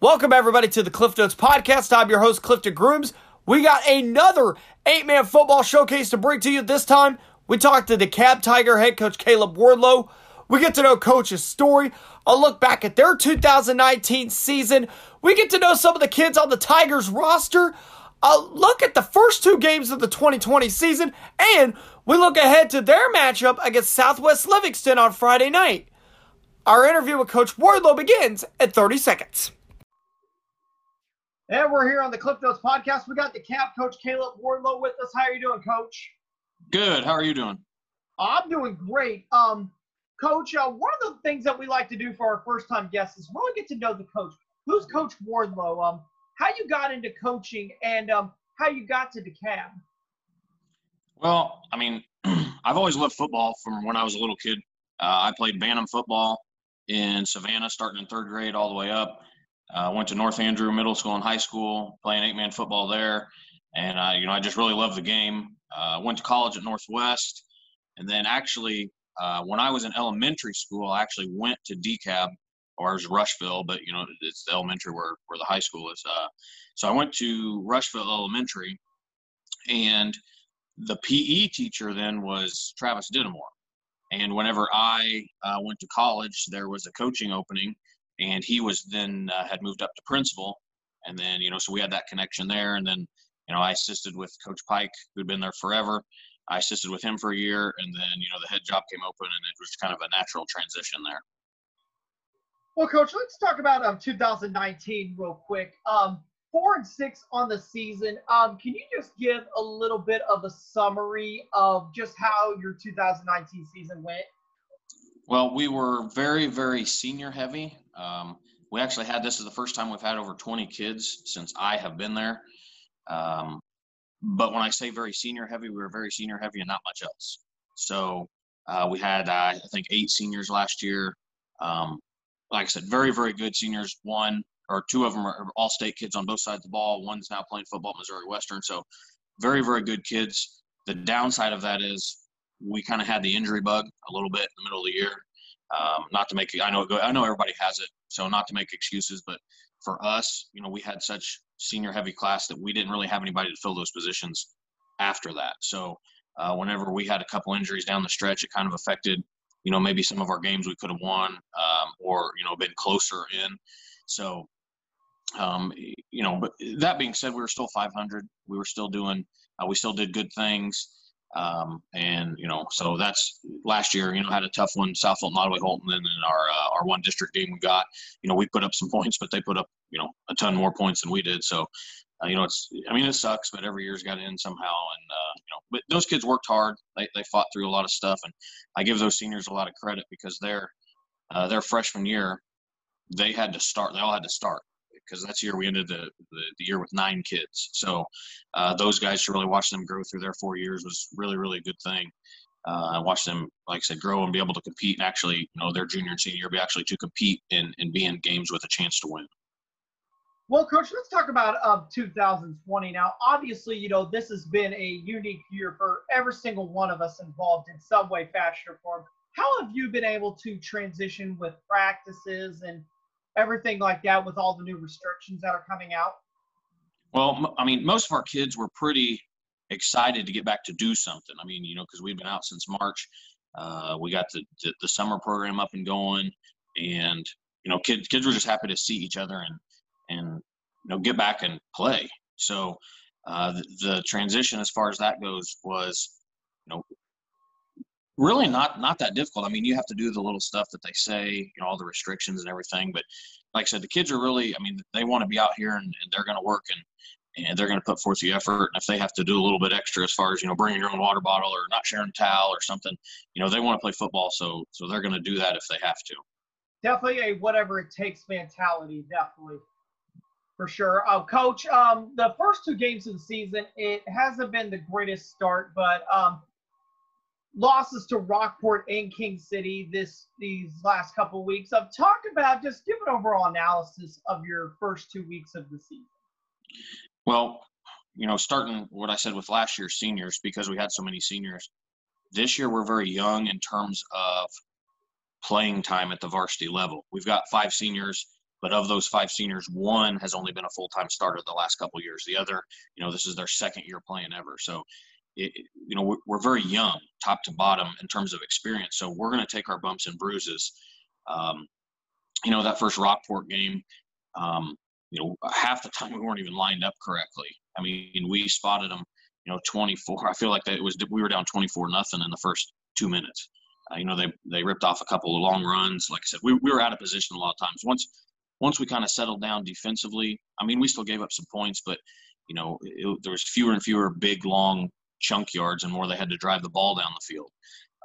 Welcome, everybody, to the Cliff Notes Podcast. I'm your host, Clifton Grooms. We got another eight man football showcase to bring to you this time. We talked to the DeKalb Tiger head coach, Caleb Wardlow. We get to know Coach's story, a look back at their 2019 season. We get to know some of the kids on the Tigers roster, a look at the first two games of the 2020 season, and we look ahead to their matchup against Southwest Livingston on Friday night. Our interview with Coach Wardlow begins at 30 seconds. And we're here on the Cliff Notes podcast. We got the DeKalb coach Caleb Wardlow with us. How are you doing, Coach? Good. How are you doing? I'm doing great. Um, Coach, uh, one of the things that we like to do for our first time guests is really get to know the coach. Who's Coach Wardlow? Um, how you got into coaching and um, how you got to the DeKalb? Well, I mean, I've always loved football from when I was a little kid. Uh, I played Bantam football in Savannah, starting in third grade all the way up. Uh, went to North Andrew Middle School and High School, playing eight-man football there, and I, you know, I just really loved the game. Uh, went to college at Northwest, and then actually, uh, when I was in elementary school, I actually went to DeKalb, or it was Rushville, but you know, it's the elementary where where the high school is. Uh, so I went to Rushville Elementary, and the PE teacher then was Travis Dittamore. And whenever I uh, went to college, there was a coaching opening and he was then uh, had moved up to principal. And then you know so we had that connection there. And then you know i assisted with coach pike who'd been there forever. I assisted with him for a year. And then you know the head job came open and it was kind of a natural transition there. Well coach let's talk about um, 2019 real quick. Um, four and six on the season. Um, can you just give a little bit of a summary of just how your 2019 season went well, we were very, very senior heavy. Um, we actually had this is the first time we've had over 20 kids since I have been there. Um, but when I say very senior heavy, we were very senior heavy and not much else. So uh, we had, uh, I think, eight seniors last year. Um, like I said, very, very good seniors. One or two of them are all state kids on both sides of the ball. One's now playing football at Missouri Western. So very, very good kids. The downside of that is we kind of had the injury bug a little bit in the middle of the year. Um, not to make I know I know everybody has it, so not to make excuses, but for us, you know, we had such senior heavy class that we didn't really have anybody to fill those positions after that. So uh, whenever we had a couple injuries down the stretch, it kind of affected, you know, maybe some of our games we could have won um, or you know been closer in. So um, you know, but that being said, we were still 500. We were still doing, uh, we still did good things. Um, and you know, so that's last year. You know, had a tough one, South Fulton, Ottaway, Holton, and then our uh, our one district game we got. You know, we put up some points, but they put up you know a ton more points than we did. So, uh, you know, it's I mean it sucks, but every year's got end somehow. And uh, you know, but those kids worked hard. They they fought through a lot of stuff, and I give those seniors a lot of credit because their uh, their freshman year, they had to start. They all had to start because that's the year we ended the, the, the year with nine kids. So uh, those guys to really watch them grow through their four years was really, really a good thing. Uh, I watched them, like I said, grow and be able to compete and actually, you know, their junior and senior year be actually to compete and, and be in games with a chance to win. Well, Coach, let's talk about uh, 2020 now. Obviously, you know, this has been a unique year for every single one of us involved in some way, fashion, or form. How have you been able to transition with practices and everything like that with all the new restrictions that are coming out? Well, I mean, most of our kids were pretty excited to get back to do something. I mean, you know, because we've been out since March. Uh, we got the, the, the summer program up and going, and you know, kids kids were just happy to see each other and and you know get back and play. So uh, the, the transition, as far as that goes, was you know really not not that difficult. I mean, you have to do the little stuff that they say, you know, all the restrictions and everything. But like I said, the kids are really, I mean, they want to be out here and, and they're going to work and and they're going to put forth the effort. And if they have to do a little bit extra as far as you know, bringing your own water bottle or not sharing a towel or something, you know, they want to play football, so so they're going to do that if they have to. Definitely a whatever it takes mentality. Definitely. For sure, uh, Coach. Um, the first two games of the season, it hasn't been the greatest start, but um, losses to Rockport and King City this these last couple weeks. Of talk about just give an overall analysis of your first two weeks of the season. Well, you know, starting what I said with last year's seniors because we had so many seniors. This year we're very young in terms of playing time at the varsity level. We've got five seniors But of those five seniors, one has only been a full time starter the last couple years. The other, you know, this is their second year playing ever. So, it, you know, we're, we're, very young, top to bottom, in terms of experience. So we're going to take our bumps and bruises. Um, you know, that first Rockport game, um, you know, half the time we weren't even lined up correctly. I mean, we spotted them, you know, 24. I feel like that it was we were down 24 nothing in the first two minutes. Uh, you know, they they ripped off a couple of long runs. Like I said, we, we were out of position a lot of times. Once once we kind of settled down defensively, I mean, we still gave up some points, but you know, it, there was fewer and fewer big long chunk yards and more they had to drive the ball down the field.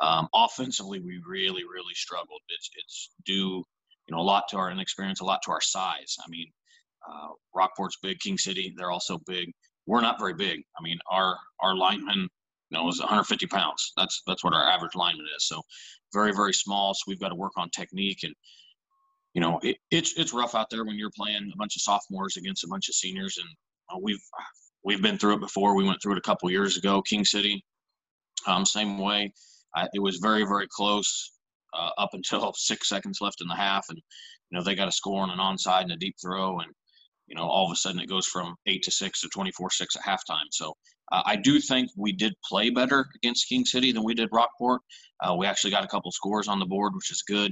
Um, offensively, we really really struggled. It's it's due you know a lot to our inexperience, a lot to our size. I mean, uh, Rockport's big, King City they're also big. We're not very big. I mean, our our lineman, you know, is 150 pounds. That's that's what our average lineman is. So very very small. So we've got to work on technique and you know it, it's it's rough out there when you're playing a bunch of sophomores against a bunch of seniors and uh, we've we've been through it before. We went through it a couple years ago. King City, um, same way. I, it was very very close uh, up until six seconds left in the half, and you know they got a score on an onside and a deep throw, and you know all of a sudden it goes from eight to six to 24 six at halftime. So uh, I do think we did play better against King City than we did Rockport. Uh, we actually got a couple scores on the board, which is good.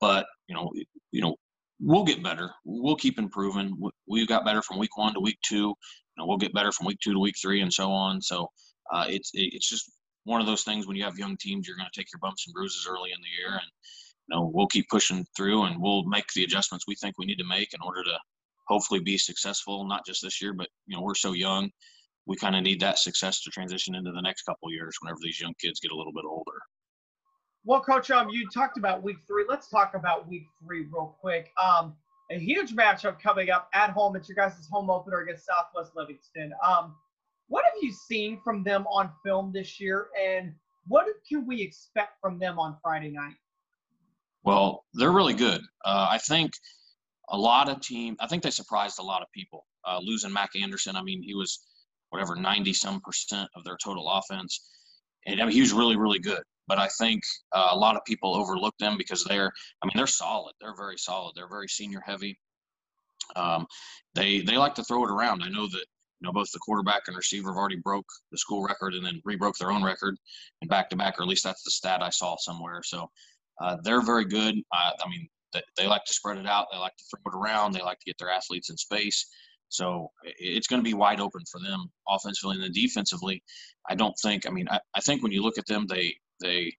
But you know, you know, we'll get better. We'll keep improving. We got better from week one to week two. Know, we'll get better from week two to week three, and so on. So uh, it's it's just one of those things when you have young teams, you're going to take your bumps and bruises early in the year, and you know, we'll keep pushing through, and we'll make the adjustments we think we need to make in order to hopefully be successful, not just this year, but you know, we're so young we kind of need that success to transition into the next couple years whenever these young kids get a little bit older. Well, Coach, um, you talked about week three. Let's talk about week three real quick. Um, a huge matchup coming up at home. It's your guys' home opener against Southwest Livingston. Um, what have you seen from them on film this year, and what can we expect from them on Friday night? Well, they're really good. Uh, I think a lot of team. I think they surprised a lot of people. Uh, losing Mac Anderson. I mean, he was whatever 90 some percent of their total offense. And I mean, he was really, really good. But I think uh, a lot of people overlook them because they're, I mean, they're solid. They're very solid. They're very senior heavy. Um, they they like to throw it around. I know that you know both the quarterback and receiver have already broke the school record and then rebroke their own record and back to back, or at least that's the stat I saw somewhere. So uh, they're very good. Uh, I mean, they, they like to spread it out. They like to throw it around. They like to get their athletes in space. So it's going to be wide open for them offensively and then defensively. I don't think. I mean, I, I think when you look at them, they they,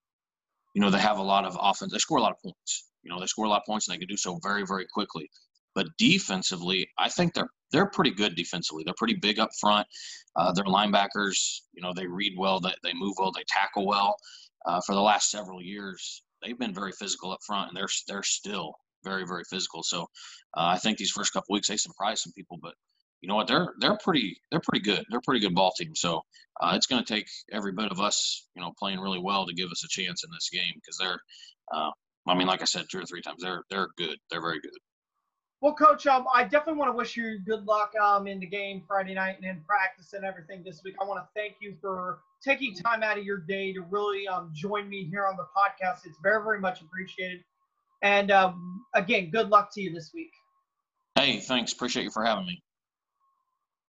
you know, they have a lot of offense. They score a lot of points. You know, they score a lot of points and they can do so very very quickly. But defensively, I think they're they're pretty good defensively. They're pretty big up front. Uh, their linebackers, you know, they read well, they, they move well, they tackle well. Uh, for the last several years, they've been very physical up front, and they're they're still very very physical. So uh, I think these first couple weeks they surprised some people, but you know what they're they're pretty they're pretty good. They're pretty good ball team. So uh, it's going to take every bit of us you know playing really well to give us a chance in this game because they're. Uh, I mean, like I said two or three times, they're they're good. They're very good. Well, Coach, um, I definitely want to wish you good luck um, in the game Friday night and in practice and everything this week. I want to thank you for taking time out of your day to really um, join me here on the podcast. It's very, very much appreciated. And um, again, good luck to you this week. Hey, thanks. Appreciate you for having me.